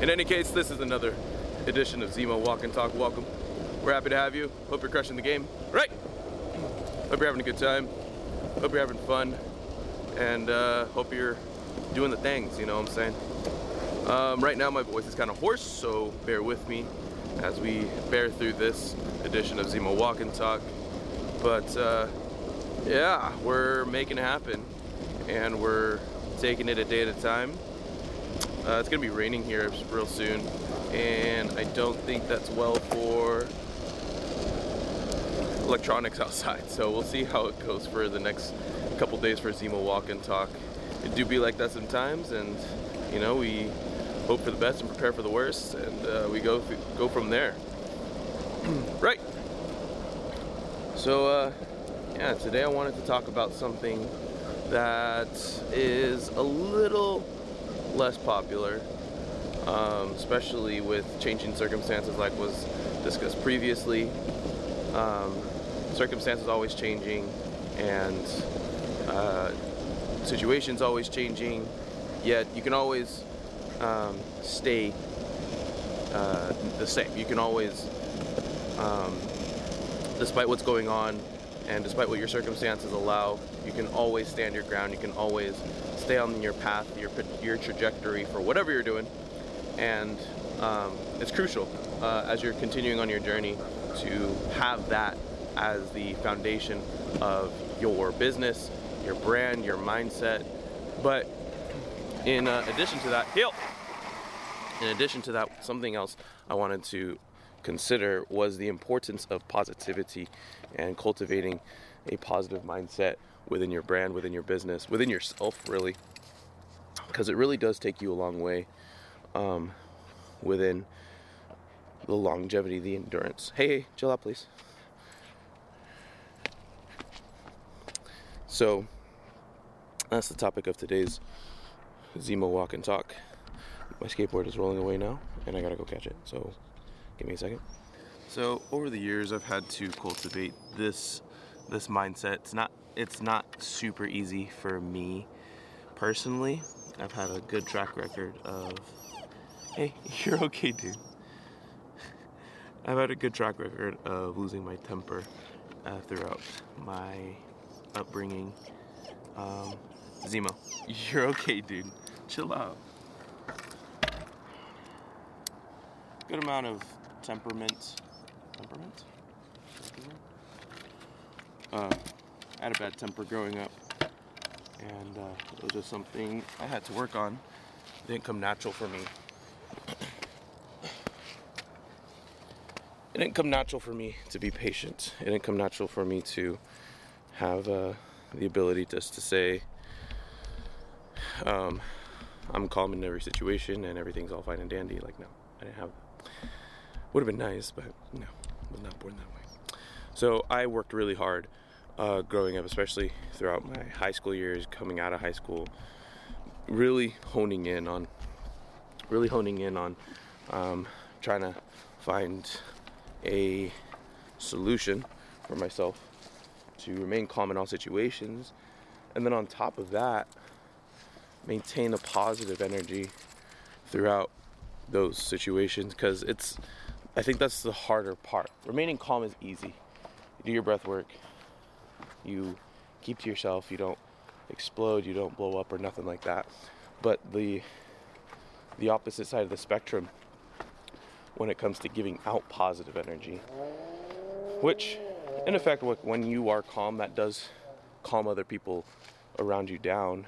In any case, this is another edition of Zemo Walk and Talk. Welcome. We're happy to have you. Hope you're crushing the game. Right. Hope you're having a good time. Hope you're having fun. And uh, hope you're doing the things, you know what I'm saying? Um, right now, my voice is kind of hoarse, so bear with me as we bear through this edition of Zemo Walk and Talk. But uh, yeah, we're making it happen and we're taking it a day at a time. Uh, it's gonna be raining here real soon, and I don't think that's well for electronics outside. So we'll see how it goes for the next couple days for Zemo Walk and Talk. It do be like that sometimes, and you know we hope for the best and prepare for the worst, and uh, we go go from there. right. So uh, yeah, today I wanted to talk about something that is a little less popular, um, especially with changing circumstances, like was discussed previously. Um, circumstances always changing, and uh, situations always changing. Yet you can always um, stay uh, the same. You can always, um, despite what's going on, and despite what your circumstances allow, you can always stand your ground. You can always stay on your path, your your trajectory for whatever you're doing, and um, it's crucial uh, as you're continuing on your journey to have that as the foundation of your business, your brand, your mindset. But in uh, addition to that, heal. In addition to that, something else I wanted to consider was the importance of positivity and cultivating a positive mindset within your brand, within your business, within yourself, really. Because it really does take you a long way um, within the longevity, the endurance. Hey, chill out, please. So, that's the topic of today's Zemo Walk and Talk. My skateboard is rolling away now, and I gotta go catch it. So, give me a second. So, over the years, I've had to cultivate this this mindset. It's not it's not super easy for me personally. I've had a good track record of hey, you're okay, dude. I've had a good track record of losing my temper uh, throughout my upbringing. Um, Zemo, you're okay, dude. Chill out. Good amount of temperament. Temperament? Uh, I had a bad temper growing up, and uh, it was just something I had to work on. It didn't come natural for me. It didn't come natural for me to be patient. It didn't come natural for me to have uh, the ability just to say, um, I'm calm in every situation and everything's all fine and dandy. Like, no, I didn't have that. Would have been nice, but no, was not born that way. So I worked really hard uh, growing up, especially throughout my high school years, coming out of high school, really honing in on, really honing in on um, trying to find a solution for myself to remain calm in all situations. And then on top of that, maintain a positive energy throughout those situations because it's, I think that's the harder part. Remaining calm is easy. You do your breath work, you keep to yourself, you don't explode, you don't blow up or nothing like that. But the the opposite side of the spectrum when it comes to giving out positive energy, which in effect when you are calm that does calm other people around you down.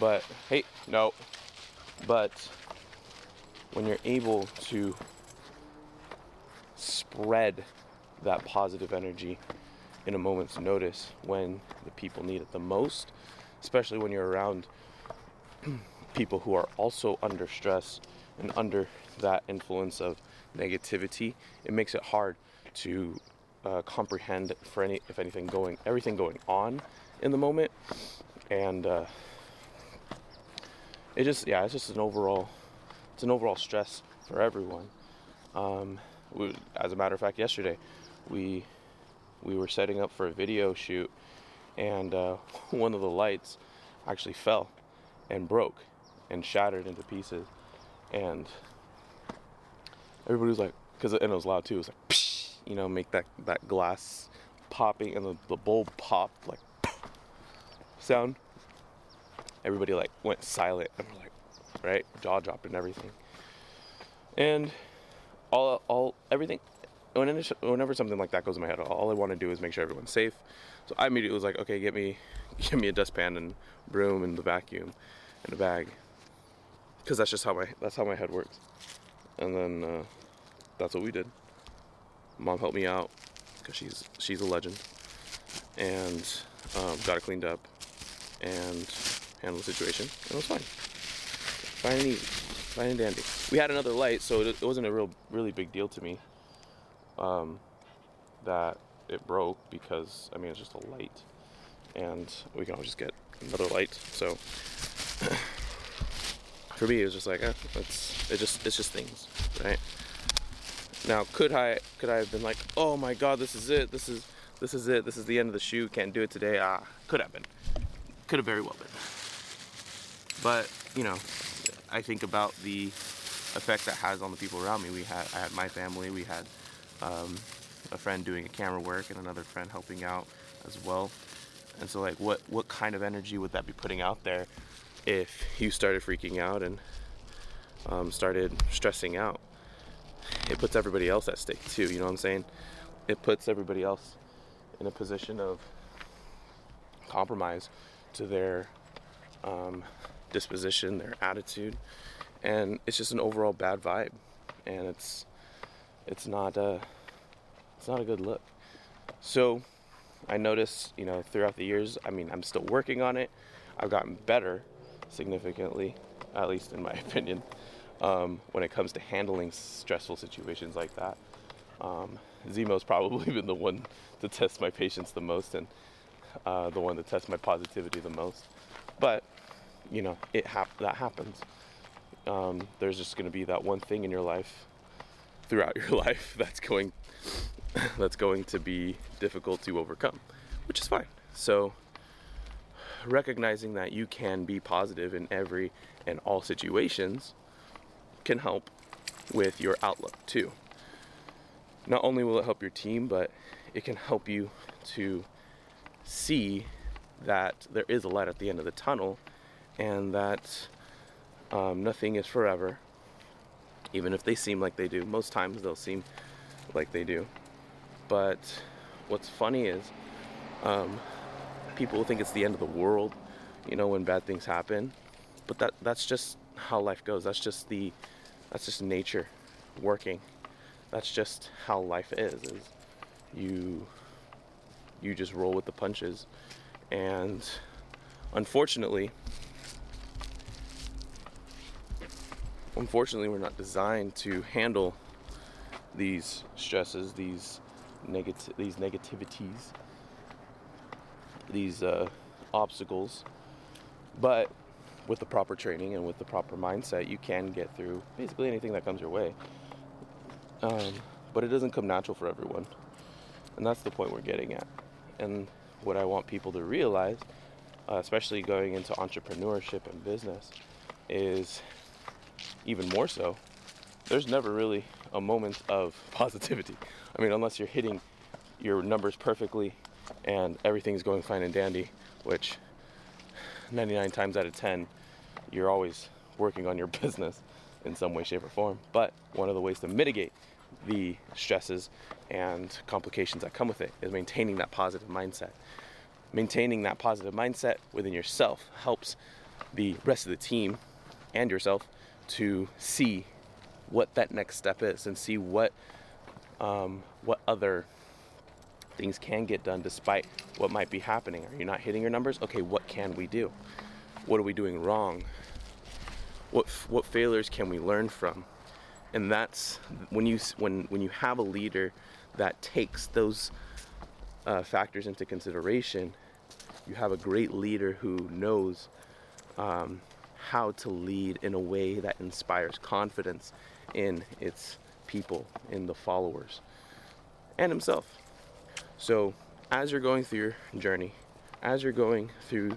But hey, no. But when you're able to spread that positive energy in a moment's notice when the people need it the most, especially when you're around people who are also under stress and under that influence of negativity, it makes it hard to uh, comprehend for any if anything going everything going on in the moment, and uh, it just yeah it's just an overall it's an overall stress for everyone. Um, we, as a matter of fact, yesterday we we were setting up for a video shoot, and uh, one of the lights actually fell and broke and shattered into pieces. and everybody was like, because and it was loud too. It was like, Psh! you know, make that that glass popping and the, the bowl pop like sound. Everybody like went silent and we're like, right, jaw dropped and everything. And all all everything whenever something like that goes in my head, all I want to do is make sure everyone's safe. So I immediately was like, okay, get me, get me a dustpan and broom and the vacuum and a bag, because that's just how my that's how my head works. And then uh, that's what we did. Mom helped me out because she's she's a legend, and um, got it cleaned up and handled the situation. And it was fine, fine and easy, fine and dandy. We had another light, so it, it wasn't a real really big deal to me um, that it broke because I mean it's just a light, and we can always just get another light. So for me, it was just like eh, it's it just it's just things, right? Now could I could I have been like, oh my god, this is it, this is this is it, this is the end of the shoe, can't do it today. Ah, could have been, could have very well been. But you know, I think about the effect that has on the people around me. We had I had my family, we had um, a friend doing a camera work and another friend helping out as well. And so like what what kind of energy would that be putting out there if you started freaking out and um, started stressing out? It puts everybody else at stake too, you know what I'm saying? It puts everybody else in a position of compromise to their um, disposition, their attitude, and it's just an overall bad vibe. And it's it's not a it's not a good look. So I noticed, you know, throughout the years, I mean, I'm still working on it. I've gotten better significantly, at least in my opinion, um, when it comes to handling stressful situations like that. Um, Zemo's probably been the one to test my patience the most and uh, the one to test my positivity the most. But you know, it hap- that happens. Um, there's just going to be that one thing in your life throughout your life that's going that's going to be difficult to overcome, which is fine. So recognizing that you can be positive in every and all situations can help with your outlook too. Not only will it help your team, but it can help you to see that there is a light at the end of the tunnel and that um, nothing is forever even if they seem like they do. Most times they'll seem like they do. But what's funny is um, people think it's the end of the world, you know, when bad things happen. But that that's just how life goes. That's just the that's just nature working. That's just how life is. Is you you just roll with the punches. And unfortunately, unfortunately, we're not designed to handle these stresses, these negative, these negativities, these uh, obstacles. But with the proper training and with the proper mindset, you can get through basically anything that comes your way. Um, but it doesn't come natural for everyone, and that's the point we're getting at. And what I want people to realize, uh, especially going into entrepreneurship and business, is even more so, there's never really a moment of positivity. I mean, unless you're hitting your numbers perfectly and everything's going fine and dandy, which 99 times out of 10, you're always working on your business in some way, shape, or form. But one of the ways to mitigate the stresses and complications that come with it is maintaining that positive mindset. Maintaining that positive mindset within yourself helps the rest of the team and yourself to see what that next step is and see what um, what other things can get done despite what might be happening. Are you not hitting your numbers? Okay, what can we do? What are we doing wrong? What what failures can we learn from? And that's when you when when you have a leader that takes those uh, factors into consideration. You have a great leader who knows um, how to lead in a way that inspires confidence in its people, in the followers, and himself. So, as you're going through your journey, as you're going through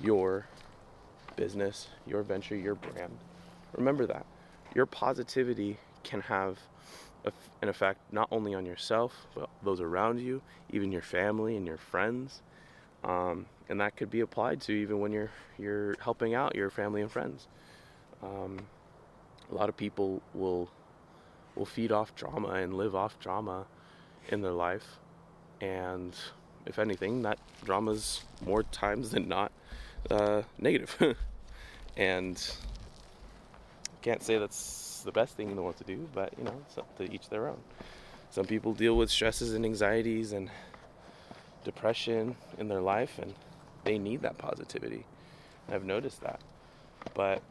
your business, your venture, your brand, remember that your positivity can have an effect not only on yourself, but those around you, even your family and your friends. Um, and that could be applied to even when you're you're helping out your family and friends. Um, a lot of people will will feed off drama and live off drama in their life, and if anything, that drama's more times than not uh, negative. and can't say that's the best thing in the world to do, but you know, it's up to each their own. Some people deal with stresses and anxieties and depression in their life, and they need that positivity. I've noticed that. But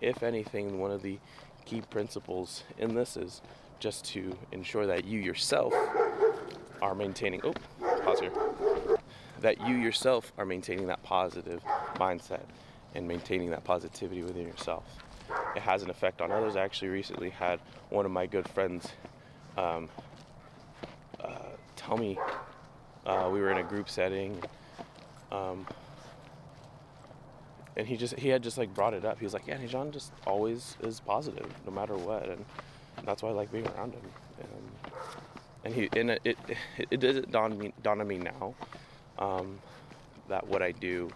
if anything, one of the key principles in this is just to ensure that you yourself are maintaining. Oh, pause here. That you yourself are maintaining that positive mindset and maintaining that positivity within yourself. It has an effect on others. I actually recently had one of my good friends um, uh, tell me uh, we were in a group setting. Um, and he just he had just like brought it up. He was like, "Yeah, John just always is positive, no matter what," and that's why I like being around him. And, and he and it it, it doesn't dawn me dawn on me now um, that what I do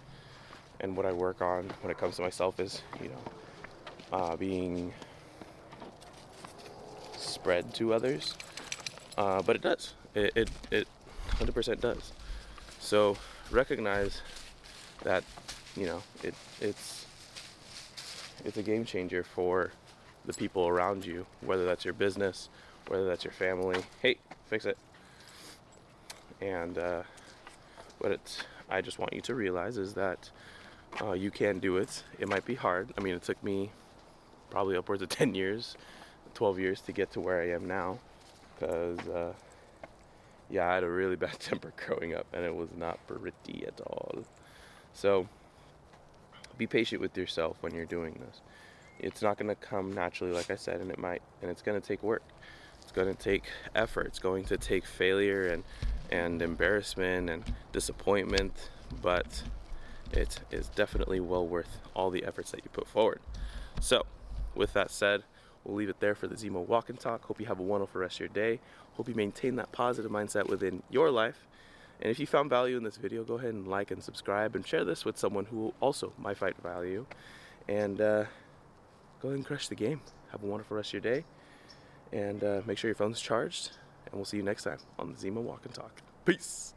and what I work on when it comes to myself is you know uh, being spread to others, uh, but it does. It it it 100% does. So recognize that you know it it's it's a game changer for the people around you, whether that's your business, whether that's your family. Hey, fix it. And uh, what it's I just want you to realize is that uh, you can do it. It might be hard. I mean, it took me probably upwards of 10 years, 12 years to get to where I am now, because uh, yeah, I had a really bad temper growing up, and it was not pretty at all. So be patient with yourself when you're doing this. It's not going to come naturally, like I said, and it might, and it's going to take work. It's going to take effort. It's going to take failure and and embarrassment and disappointment, but it is definitely well worth all the efforts that you put forward. So, with that said, we'll leave it there for the Zemo Walk and Talk. Hope you have a wonderful rest of your day. Hope you maintain that positive mindset within your life and if you found value in this video, go ahead and like and subscribe and share this with someone who also might find value. And uh, go ahead and crush the game. Have a wonderful rest of your day. And uh, make sure your phone's charged. And we'll see you next time on the Zemo Walk and Talk. Peace.